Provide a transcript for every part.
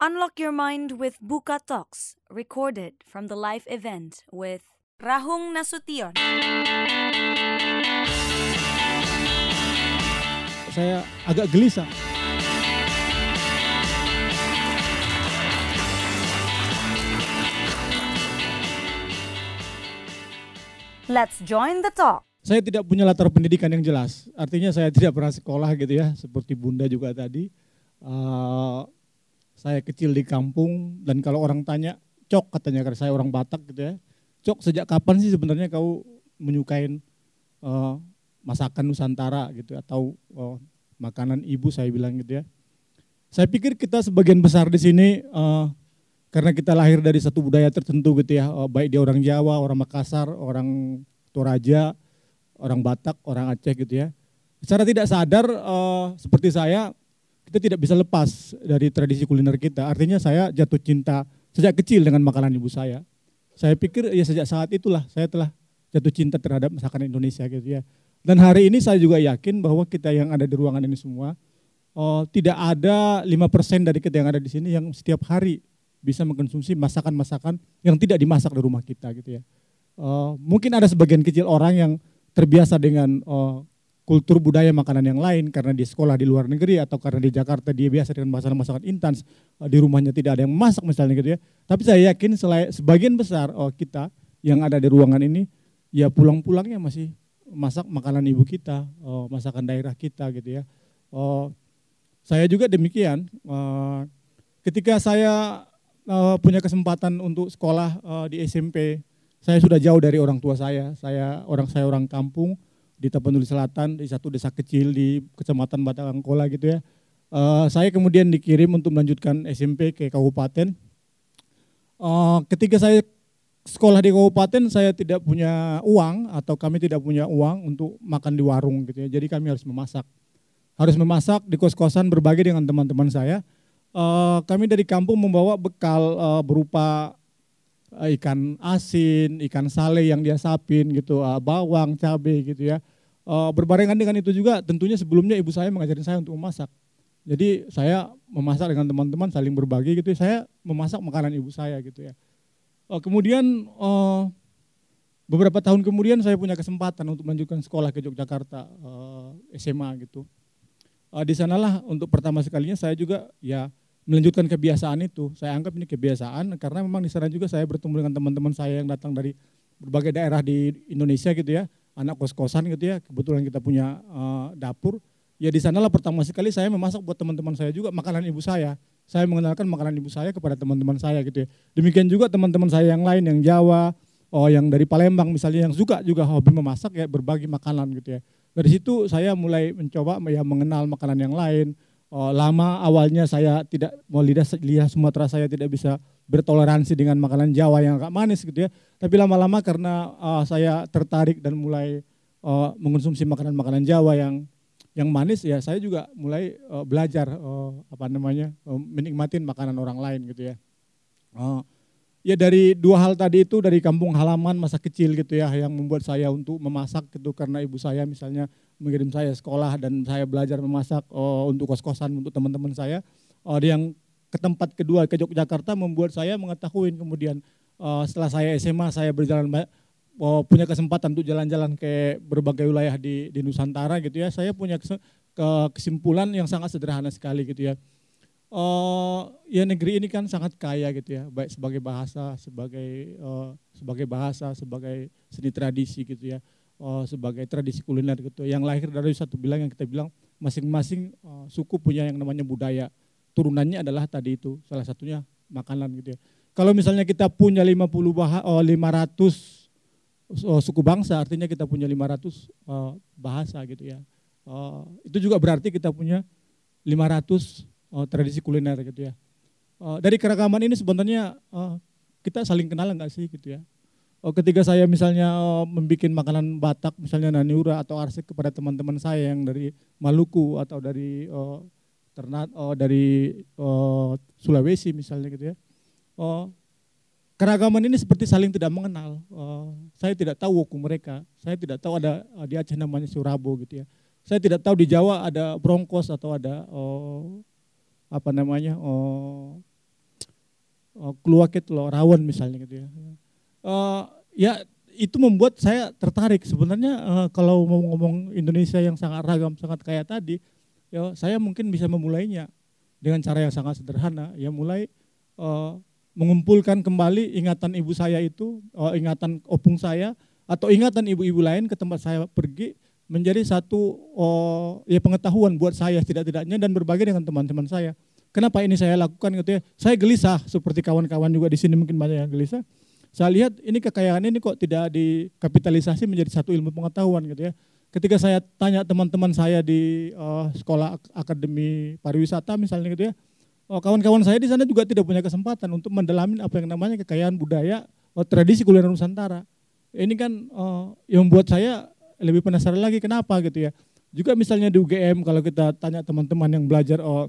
Unlock your mind with Buka Talks, recorded from the live event with Rahung Nasution. Saya agak gelisah. Let's join the talk. Saya tidak punya latar pendidikan yang jelas. Artinya saya tidak pernah sekolah gitu ya, seperti Bunda juga tadi. Uh, saya kecil di kampung dan kalau orang tanya, cok katanya karena saya orang Batak gitu ya. Cok sejak kapan sih sebenarnya kau menyukai uh, masakan Nusantara gitu atau uh, makanan ibu saya bilang gitu ya. Saya pikir kita sebagian besar di sini uh, karena kita lahir dari satu budaya tertentu gitu ya, uh, baik dia orang Jawa, orang Makassar, orang Toraja, orang Batak, orang Aceh gitu ya. Secara tidak sadar uh, seperti saya kita tidak bisa lepas dari tradisi kuliner kita. Artinya saya jatuh cinta sejak kecil dengan makanan ibu saya. Saya pikir ya sejak saat itulah saya telah jatuh cinta terhadap masakan Indonesia gitu ya. Dan hari ini saya juga yakin bahwa kita yang ada di ruangan ini semua oh, tidak ada lima persen dari kita yang ada di sini yang setiap hari bisa mengkonsumsi masakan-masakan yang tidak dimasak di rumah kita gitu ya. Uh, mungkin ada sebagian kecil orang yang terbiasa dengan uh, kultur budaya makanan yang lain karena di sekolah di luar negeri atau karena di Jakarta dia biasa dengan masakan-masakan intens di rumahnya tidak ada yang masak misalnya gitu ya. Tapi saya yakin selain sebagian besar oh, kita yang ada di ruangan ini ya pulang-pulangnya masih masak makanan ibu kita, oh, masakan daerah kita gitu ya. Oh, saya juga demikian. Uh, ketika saya uh, punya kesempatan untuk sekolah uh, di SMP, saya sudah jauh dari orang tua saya. Saya orang saya orang kampung di Tapanuli Selatan di satu desa kecil di Kecamatan Batangkola gitu ya. Uh, saya kemudian dikirim untuk melanjutkan SMP ke kabupaten. Uh, ketika saya sekolah di kabupaten saya tidak punya uang atau kami tidak punya uang untuk makan di warung gitu ya. Jadi kami harus memasak. Harus memasak di kos-kosan berbagi dengan teman-teman saya. Uh, kami dari kampung membawa bekal berupa ikan asin, ikan sale yang dia sapin gitu, bawang, cabai gitu ya. Berbarengan dengan itu juga tentunya sebelumnya ibu saya mengajarin saya untuk memasak. Jadi saya memasak dengan teman-teman saling berbagi gitu, saya memasak makanan ibu saya gitu ya. Kemudian beberapa tahun kemudian saya punya kesempatan untuk melanjutkan sekolah ke Yogyakarta SMA gitu. Di sanalah untuk pertama sekalinya saya juga ya melanjutkan kebiasaan itu. Saya anggap ini kebiasaan karena memang di sana juga saya bertemu dengan teman-teman saya yang datang dari berbagai daerah di Indonesia gitu ya, anak kos-kosan gitu ya. Kebetulan kita punya uh, dapur. Ya di sanalah pertama sekali saya memasak buat teman-teman saya juga makanan ibu saya. Saya mengenalkan makanan ibu saya kepada teman-teman saya gitu ya. Demikian juga teman-teman saya yang lain yang Jawa, oh yang dari Palembang misalnya yang suka juga hobi memasak ya berbagi makanan gitu ya. Dari situ saya mulai mencoba ya mengenal makanan yang lain, Oh, lama awalnya saya tidak mau lidah lidah Sumatera saya tidak bisa bertoleransi dengan makanan Jawa yang agak manis gitu ya. Tapi lama-lama karena uh, saya tertarik dan mulai uh, mengonsumsi makanan-makanan Jawa yang yang manis ya saya juga mulai uh, belajar uh, apa namanya uh, menikmatin makanan orang lain gitu ya. Uh, ya dari dua hal tadi itu dari kampung halaman masa kecil gitu ya yang membuat saya untuk memasak gitu karena ibu saya misalnya mengirim saya sekolah dan saya belajar memasak oh, untuk kos-kosan untuk teman-teman saya. Oh, yang ke tempat kedua ke Yogyakarta membuat saya mengetahui kemudian oh, setelah saya SMA saya berjalan oh, punya kesempatan untuk jalan-jalan ke berbagai wilayah di, di Nusantara gitu ya. Saya punya kesimpulan yang sangat sederhana sekali gitu ya. Oh, ya negeri ini kan sangat kaya gitu ya, baik sebagai bahasa, sebagai uh, sebagai bahasa, sebagai seni tradisi gitu ya uh, sebagai tradisi kuliner gitu. Yang lahir dari satu bilang yang kita bilang masing-masing uh, suku punya yang namanya budaya. Turunannya adalah tadi itu salah satunya makanan gitu ya. Kalau misalnya kita punya 50 bah oh, 500 oh, suku bangsa artinya kita punya 500 uh, bahasa gitu ya. Uh, itu juga berarti kita punya 500 uh, tradisi kuliner gitu ya. Uh, dari keragaman ini sebenarnya uh, kita saling kenal enggak sih gitu ya oh, ketika saya misalnya oh, membuat makanan Batak, misalnya naniura atau arsik kepada teman-teman saya yang dari Maluku atau dari oh, Ternat, oh, dari oh, Sulawesi misalnya gitu ya. Oh, keragaman ini seperti saling tidak mengenal. Oh, saya tidak tahu wuku mereka. Saya tidak tahu ada di Aceh namanya Surabo gitu ya. Saya tidak tahu di Jawa ada Bronkos atau ada oh, apa namanya oh, uh, Keluaket loh, Rawan misalnya gitu ya. Uh, ya itu membuat saya tertarik sebenarnya uh, kalau mau ngomong Indonesia yang sangat ragam, sangat kaya tadi, ya saya mungkin bisa memulainya dengan cara yang sangat sederhana, ya mulai uh, mengumpulkan kembali ingatan ibu saya itu, uh, ingatan opung saya, atau ingatan ibu-ibu lain ke tempat saya pergi menjadi satu oh, ya pengetahuan buat saya tidak-tidaknya dan berbagi dengan teman-teman saya. Kenapa ini saya lakukan gitu ya? Saya gelisah seperti kawan-kawan juga di sini mungkin banyak yang gelisah. Saya lihat ini kekayaan ini kok tidak dikapitalisasi menjadi satu ilmu pengetahuan gitu ya. Ketika saya tanya teman-teman saya di uh, sekolah akademi pariwisata misalnya gitu ya, oh, kawan-kawan saya di sana juga tidak punya kesempatan untuk mendalami apa yang namanya kekayaan budaya, oh, tradisi kuliner Nusantara. Ini kan uh, yang membuat saya lebih penasaran lagi kenapa gitu ya. Juga misalnya di UGM kalau kita tanya teman-teman yang belajar oh,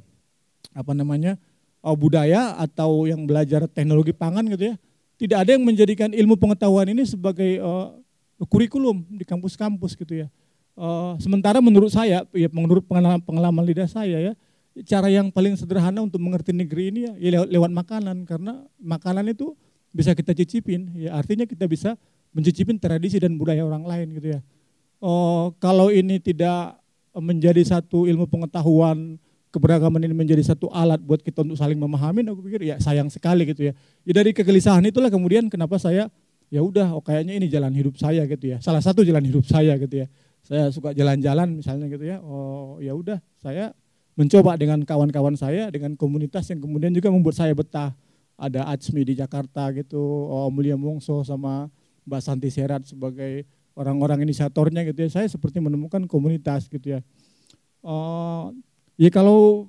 apa namanya oh, budaya atau yang belajar teknologi pangan gitu ya, tidak ada yang menjadikan ilmu pengetahuan ini sebagai oh, kurikulum di kampus-kampus gitu ya. Uh, sementara menurut saya, ya menurut pengalaman, pengalaman lidah saya ya, cara yang paling sederhana untuk mengerti negeri ini ya, ya lewat, lewat makanan karena makanan itu bisa kita cicipin, ya artinya kita bisa mencicipin tradisi dan budaya orang lain gitu ya oh, kalau ini tidak menjadi satu ilmu pengetahuan keberagaman ini menjadi satu alat buat kita untuk saling memahami, aku pikir ya sayang sekali gitu ya. ya dari kegelisahan itulah kemudian kenapa saya ya udah oh kayaknya ini jalan hidup saya gitu ya. Salah satu jalan hidup saya gitu ya. Saya suka jalan-jalan misalnya gitu ya. Oh ya udah saya mencoba dengan kawan-kawan saya dengan komunitas yang kemudian juga membuat saya betah. Ada Ajmi di Jakarta gitu, oh, Mulia Mongso sama Mbak Santi Serat sebagai orang-orang inisiatornya gitu ya, saya seperti menemukan komunitas gitu ya. Uh, ya kalau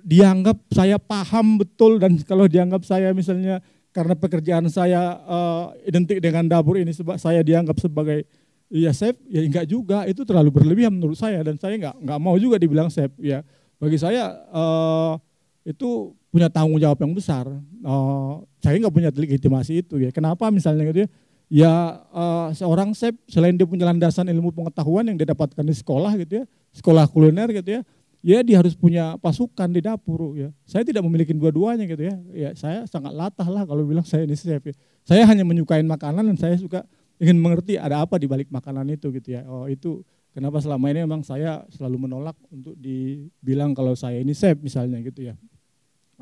dianggap saya paham betul dan kalau dianggap saya misalnya karena pekerjaan saya uh, identik dengan dapur ini sebab saya dianggap sebagai ya chef ya enggak juga. Itu terlalu berlebihan menurut saya dan saya enggak enggak mau juga dibilang chef ya. Bagi saya uh, itu punya tanggung jawab yang besar. Uh, saya enggak punya legitimasi itu ya. Kenapa misalnya gitu ya? Ya uh, seorang chef selain dia punya landasan ilmu pengetahuan yang dia dapatkan di sekolah gitu ya, sekolah kuliner gitu ya, ya dia harus punya pasukan di dapur ya. Saya tidak memiliki dua-duanya gitu ya. Ya saya sangat latah lah kalau bilang saya ini chef ya. Saya hanya menyukai makanan dan saya suka ingin mengerti ada apa di balik makanan itu gitu ya. Oh itu kenapa selama ini memang saya selalu menolak untuk dibilang kalau saya ini chef misalnya gitu ya.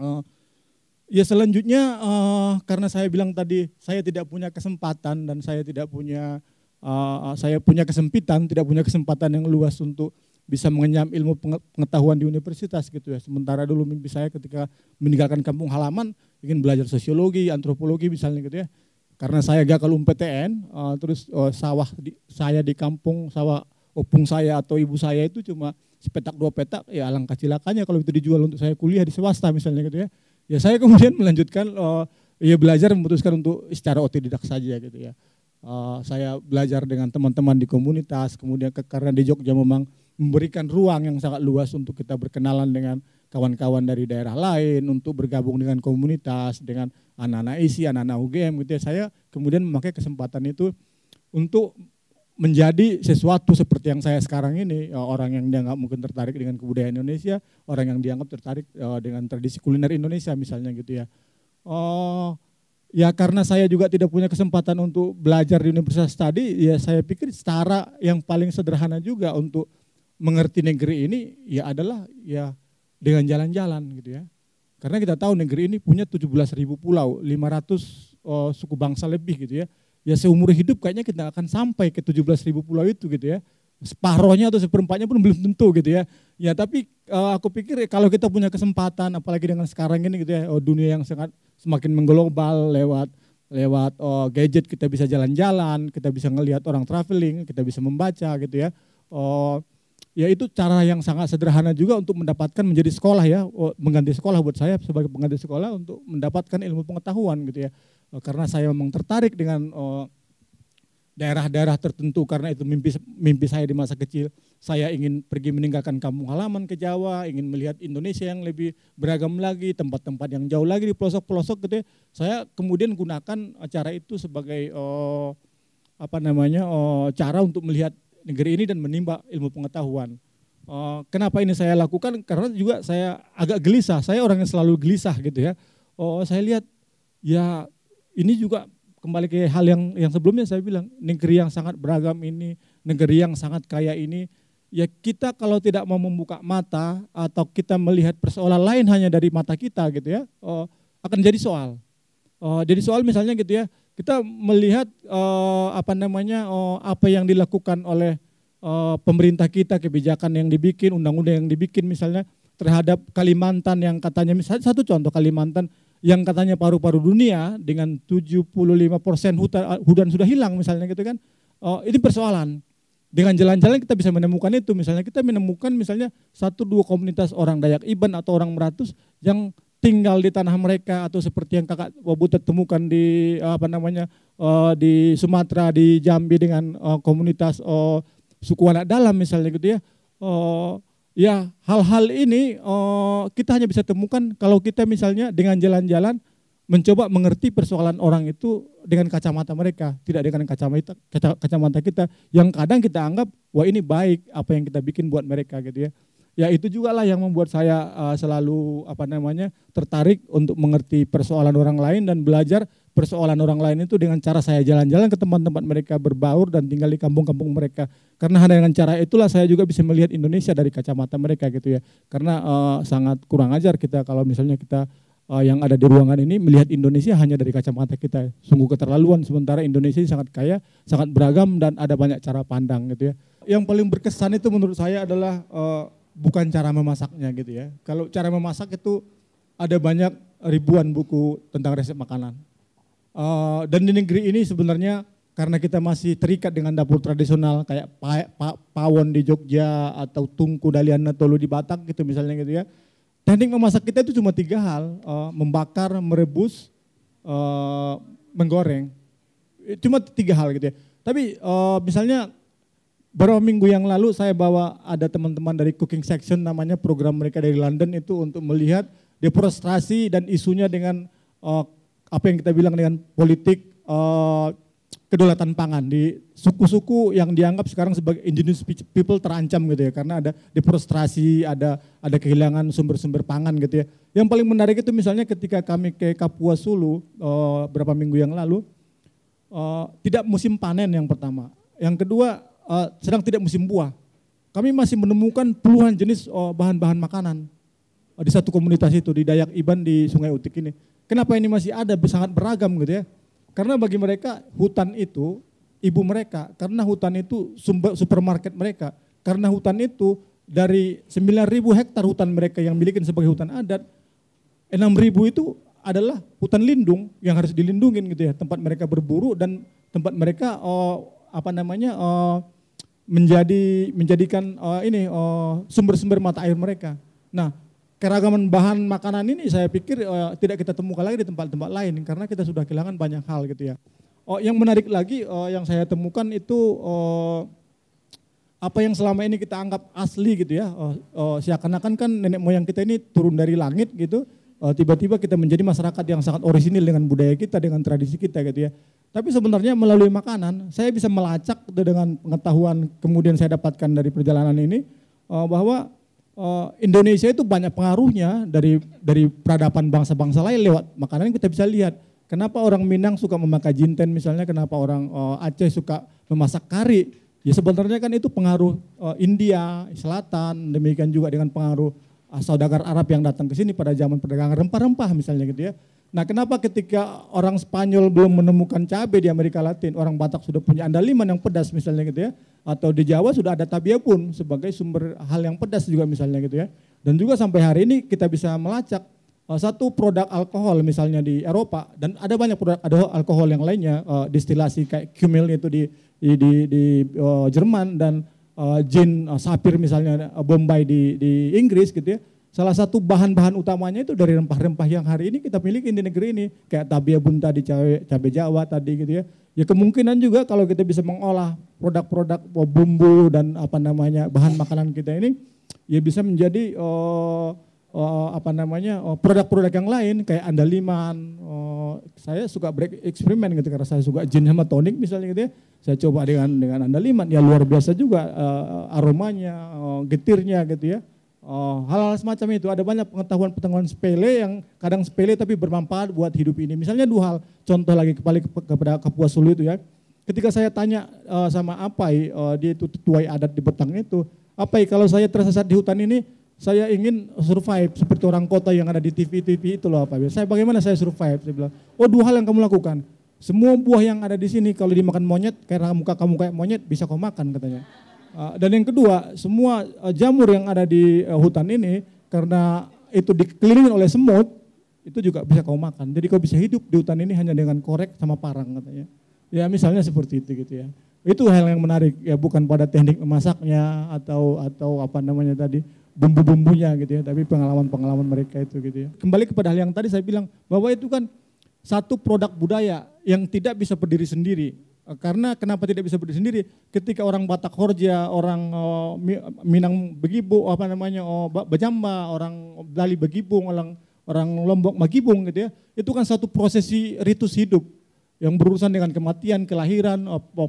Uh, Ya selanjutnya uh, karena saya bilang tadi saya tidak punya kesempatan dan saya tidak punya uh, saya punya kesempitan, tidak punya kesempatan yang luas untuk bisa mengenyam ilmu pengetahuan di universitas gitu ya. Sementara dulu mimpi saya ketika meninggalkan kampung halaman ingin belajar sosiologi, antropologi misalnya gitu ya. Karena saya gagal UMPTN, uh, terus uh, sawah di, saya di kampung sawah opung saya atau ibu saya itu cuma sepetak dua petak, ya alangkah cilakanya kalau itu dijual untuk saya kuliah di swasta misalnya gitu ya ya saya kemudian melanjutkan uh, ya belajar memutuskan untuk secara otodidak saja gitu ya. Uh, saya belajar dengan teman-teman di komunitas, kemudian ke, karena di Jogja memang memberikan ruang yang sangat luas untuk kita berkenalan dengan kawan-kawan dari daerah lain, untuk bergabung dengan komunitas, dengan anak-anak isi, anak-anak UGM gitu ya. Saya kemudian memakai kesempatan itu untuk menjadi sesuatu seperti yang saya sekarang ini eh, orang yang dianggap mungkin tertarik dengan kebudayaan Indonesia orang yang dianggap tertarik uh, dengan tradisi kuliner Indonesia misalnya gitu ya oh ya karena saya juga tidak punya kesempatan untuk belajar di universitas tadi ya saya pikir cara yang paling sederhana juga untuk mengerti negeri ini ya adalah ya dengan jalan-jalan gitu ya karena kita tahu negeri ini punya 17 ribu pulau 500 oh, suku bangsa lebih gitu ya ya seumur hidup kayaknya kita akan sampai ke 17 ribu pulau itu gitu ya. Separohnya atau seperempatnya pun belum tentu gitu ya. Ya tapi uh, aku pikir kalau kita punya kesempatan apalagi dengan sekarang ini gitu ya, oh, dunia yang sangat semakin mengglobal lewat lewat oh, gadget kita bisa jalan-jalan, kita bisa ngelihat orang traveling, kita bisa membaca gitu ya. Oh, ya itu cara yang sangat sederhana juga untuk mendapatkan menjadi sekolah ya, oh, mengganti sekolah buat saya sebagai pengganti sekolah untuk mendapatkan ilmu pengetahuan gitu ya. Oh, karena saya memang tertarik dengan oh, daerah-daerah tertentu karena itu mimpi mimpi saya di masa kecil. Saya ingin pergi meninggalkan kampung halaman ke Jawa, ingin melihat Indonesia yang lebih beragam lagi, tempat-tempat yang jauh lagi di pelosok-pelosok gitu. Ya. Saya kemudian gunakan acara itu sebagai apa namanya cara untuk melihat negeri ini dan menimba ilmu pengetahuan. Oh, kenapa ini saya lakukan? Karena juga saya agak gelisah. Saya orang yang selalu gelisah gitu ya. Oh, saya lihat ya ini juga kembali ke hal yang yang sebelumnya saya bilang negeri yang sangat beragam ini, negeri yang sangat kaya ini, ya kita kalau tidak mau membuka mata atau kita melihat persoalan lain hanya dari mata kita gitu ya, oh, akan jadi soal. Oh, jadi soal misalnya gitu ya, kita melihat oh, apa namanya oh, apa yang dilakukan oleh oh, pemerintah kita, kebijakan yang dibikin, undang-undang yang dibikin misalnya terhadap Kalimantan yang katanya misalnya satu contoh Kalimantan yang katanya paru-paru dunia dengan 75 persen hutan, hutan sudah hilang misalnya gitu kan, oh, ini persoalan. Dengan jalan-jalan kita bisa menemukan itu, misalnya kita menemukan misalnya satu dua komunitas orang Dayak Iban atau orang Meratus yang tinggal di tanah mereka atau seperti yang kakak Wabutet temukan di apa namanya uh, di Sumatera di Jambi dengan uh, komunitas suku anak dalam misalnya gitu ya. Ya, hal-hal ini kita hanya bisa temukan kalau kita misalnya dengan jalan-jalan mencoba mengerti persoalan orang itu dengan kacamata mereka, tidak dengan kacamata kacamata kita yang kadang kita anggap wah ini baik apa yang kita bikin buat mereka gitu ya. Ya itu juga lah yang membuat saya uh, selalu apa namanya tertarik untuk mengerti persoalan orang lain dan belajar persoalan orang lain itu dengan cara saya jalan-jalan ke tempat-tempat mereka berbaur dan tinggal di kampung-kampung mereka. Karena hanya dengan cara itulah saya juga bisa melihat Indonesia dari kacamata mereka gitu ya. Karena uh, sangat kurang ajar kita kalau misalnya kita uh, yang ada di ruangan ini melihat Indonesia hanya dari kacamata kita. Sungguh keterlaluan sementara Indonesia sangat kaya, sangat beragam dan ada banyak cara pandang gitu ya. Yang paling berkesan itu menurut saya adalah uh, bukan cara memasaknya gitu ya. Kalau cara memasak itu ada banyak ribuan buku tentang resep makanan Uh, dan di negeri ini sebenarnya karena kita masih terikat dengan dapur tradisional kayak pa, pa, pawon di Jogja atau tungku dalian tolu di Batak gitu misalnya gitu ya. Teknik memasak kita itu cuma tiga hal, uh, membakar, merebus, uh, menggoreng. Cuma tiga hal gitu ya. Tapi uh, misalnya beberapa minggu yang lalu saya bawa ada teman-teman dari cooking section namanya program mereka dari London itu untuk melihat deforestasi dan isunya dengan uh, apa yang kita bilang dengan politik uh, kedaulatan pangan di suku-suku yang dianggap sekarang sebagai indigenous people terancam gitu ya karena ada deforestasi, ada ada kehilangan sumber-sumber pangan gitu ya. Yang paling menarik itu misalnya ketika kami ke Kapua Sulu uh, beberapa minggu yang lalu uh, tidak musim panen yang pertama. Yang kedua uh, sedang tidak musim buah. Kami masih menemukan puluhan jenis bahan-bahan uh, makanan uh, di satu komunitas itu di Dayak Iban di Sungai Utik ini. Kenapa ini masih ada sangat beragam gitu ya? Karena bagi mereka hutan itu ibu mereka, karena hutan itu sumber supermarket mereka, karena hutan itu dari 9.000 hektar hutan mereka yang milikin sebagai hutan adat, 6.000 itu adalah hutan lindung yang harus dilindungi gitu ya, tempat mereka berburu dan tempat mereka oh, apa namanya oh, menjadi menjadikan oh, ini oh, sumber-sumber mata air mereka. Nah, keragaman bahan makanan ini saya pikir uh, tidak kita temukan lagi di tempat-tempat lain karena kita sudah kehilangan banyak hal gitu ya. Oh, yang menarik lagi uh, yang saya temukan itu uh, apa yang selama ini kita anggap asli gitu ya. Uh, uh, seakan-akan kan nenek moyang kita ini turun dari langit gitu. Uh, tiba-tiba kita menjadi masyarakat yang sangat orisinil dengan budaya kita, dengan tradisi kita gitu ya. Tapi sebenarnya melalui makanan, saya bisa melacak dengan pengetahuan kemudian saya dapatkan dari perjalanan ini uh, bahwa uh, Indonesia itu banyak pengaruhnya dari dari peradaban bangsa-bangsa lain lewat makanan kita bisa lihat. Kenapa orang Minang suka memakai jinten misalnya, kenapa orang uh, Aceh suka memasak kari. Ya sebenarnya kan itu pengaruh uh, India, Selatan, demikian juga dengan pengaruh uh, saudagar Arab yang datang ke sini pada zaman perdagangan rempah-rempah misalnya gitu ya. Nah kenapa ketika orang Spanyol belum menemukan cabai di Amerika Latin, orang Batak sudah punya andaliman yang pedas misalnya gitu ya, atau di Jawa sudah ada tabia pun sebagai sumber hal yang pedas juga misalnya gitu ya. Dan juga sampai hari ini kita bisa melacak uh, satu produk alkohol misalnya di Eropa dan ada banyak produk ada alkohol yang lainnya uh, distilasi kayak Kumil itu di di di, di uh, Jerman dan uh, gin uh, Sapir misalnya uh, Bombay di di Inggris gitu ya Salah satu bahan-bahan utamanya itu dari rempah-rempah yang hari ini kita miliki di negeri ini. Kayak tabia bunta di cabai, cabai Jawa tadi gitu ya. Ya kemungkinan juga kalau kita bisa mengolah produk-produk bumbu dan apa namanya bahan makanan kita ini, ya bisa menjadi uh, uh, apa namanya produk produk-produk yang lain kayak andaliman. Uh, saya suka break eksperimen gitu karena saya suka gin sama tonik misalnya gitu ya. Saya coba dengan dengan andaliman ya luar biasa juga uh, aromanya, uh, getirnya gitu ya Oh, hal-hal semacam itu ada banyak pengetahuan-pengetahuan sepele yang kadang sepele tapi bermanfaat buat hidup ini. Misalnya dua hal, contoh lagi kembali kepada Kapuas Sulu itu ya. Ketika saya tanya uh, sama Apai, uh, dia itu tuai adat di Betang itu, Apai kalau saya tersesat di hutan ini, saya ingin survive seperti orang kota yang ada di TV-TV itu loh Apai. Saya bagaimana saya survive? Saya bilang, oh dua hal yang kamu lakukan. Semua buah yang ada di sini kalau dimakan monyet, karena muka kamu kayak monyet bisa kau makan katanya. Uh, dan yang kedua, semua uh, jamur yang ada di uh, hutan ini karena itu dikelilingi oleh semut, itu juga bisa kau makan. Jadi kau bisa hidup di hutan ini hanya dengan korek sama parang katanya. Ya misalnya seperti itu gitu ya. Itu hal yang menarik ya bukan pada teknik memasaknya atau atau apa namanya tadi bumbu-bumbunya gitu ya, tapi pengalaman-pengalaman mereka itu gitu ya. Kembali kepada hal yang tadi saya bilang bahwa itu kan satu produk budaya yang tidak bisa berdiri sendiri. Karena kenapa tidak bisa berdiri sendiri? Ketika orang Batak Horja, orang oh, Minang Begibu, apa namanya, oh, Bajamba, orang Bali Begibung, orang orang Lombok Magibung gitu ya, itu kan satu prosesi ritus hidup yang berurusan dengan kematian, kelahiran,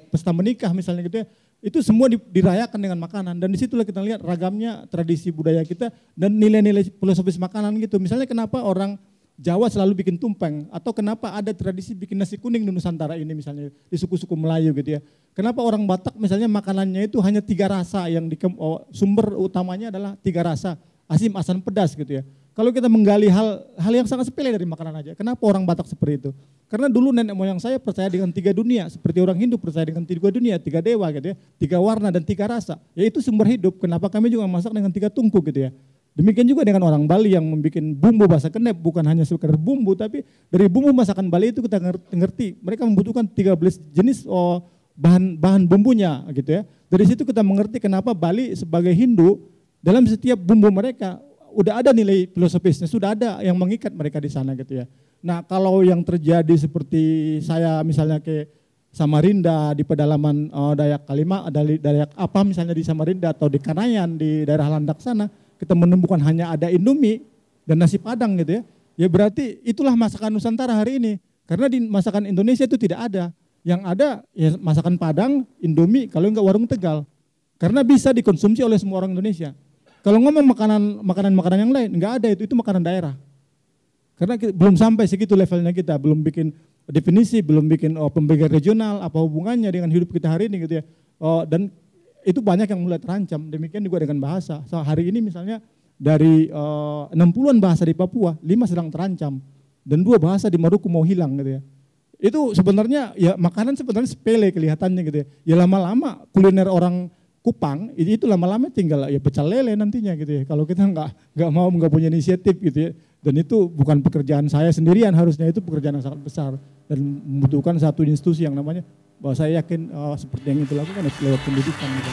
pesta menikah misalnya gitu ya, itu semua dirayakan dengan makanan dan di situlah kita lihat ragamnya tradisi budaya kita dan nilai-nilai filosofis makanan gitu. Misalnya kenapa orang Jawa selalu bikin tumpeng atau kenapa ada tradisi bikin nasi kuning di Nusantara ini misalnya di suku-suku Melayu gitu ya. Kenapa orang Batak misalnya makanannya itu hanya tiga rasa yang di, oh, sumber utamanya adalah tiga rasa asim, asam, pedas gitu ya. Kalau kita menggali hal hal yang sangat sepele dari makanan aja, kenapa orang Batak seperti itu? Karena dulu nenek moyang saya percaya dengan tiga dunia, seperti orang Hindu percaya dengan tiga dunia, tiga dewa gitu ya, tiga warna dan tiga rasa. Ya itu sumber hidup. Kenapa kami juga masak dengan tiga tungku gitu ya? Demikian juga dengan orang Bali yang membuat bumbu bahasa kenep bukan hanya sekedar bumbu tapi dari bumbu masakan Bali itu kita ngerti mereka membutuhkan 13 jenis oh, bahan bahan bumbunya gitu ya. Dari situ kita mengerti kenapa Bali sebagai Hindu dalam setiap bumbu mereka udah ada nilai filosofisnya, sudah ada yang mengikat mereka di sana gitu ya. Nah kalau yang terjadi seperti saya misalnya ke Samarinda di pedalaman uh, Dayak Kalima, Dayak apa misalnya di Samarinda atau di Kanayan di daerah Landak sana, kita menemukan hanya ada Indomie dan nasi Padang gitu ya. Ya berarti itulah masakan Nusantara hari ini. Karena di masakan Indonesia itu tidak ada. Yang ada ya masakan Padang, Indomie, kalau enggak warung Tegal. Karena bisa dikonsumsi oleh semua orang Indonesia. Kalau ngomong makanan makanan makanan yang lain, enggak ada itu itu makanan daerah. Karena kita, belum sampai segitu levelnya kita, belum bikin definisi, belum bikin oh, pembagian regional, apa hubungannya dengan hidup kita hari ini gitu ya. Oh, dan itu banyak yang mulai terancam. Demikian juga dengan bahasa. So, hari ini misalnya dari uh, 60-an bahasa di Papua, lima sedang terancam dan dua bahasa di Maluku mau hilang gitu ya. Itu sebenarnya ya makanan sebenarnya sepele kelihatannya gitu ya. Ya lama-lama kuliner orang Kupang itu lama-lama tinggal ya pecel lele nantinya gitu ya. Kalau kita nggak nggak mau nggak punya inisiatif gitu ya. Dan itu bukan pekerjaan saya sendirian harusnya itu pekerjaan yang sangat besar dan membutuhkan satu institusi yang namanya bahwa saya yakin uh, seperti yang itu lakukan lewat pendidikan. Gitu.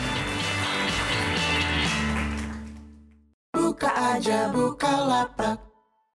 Buka aja buka lapak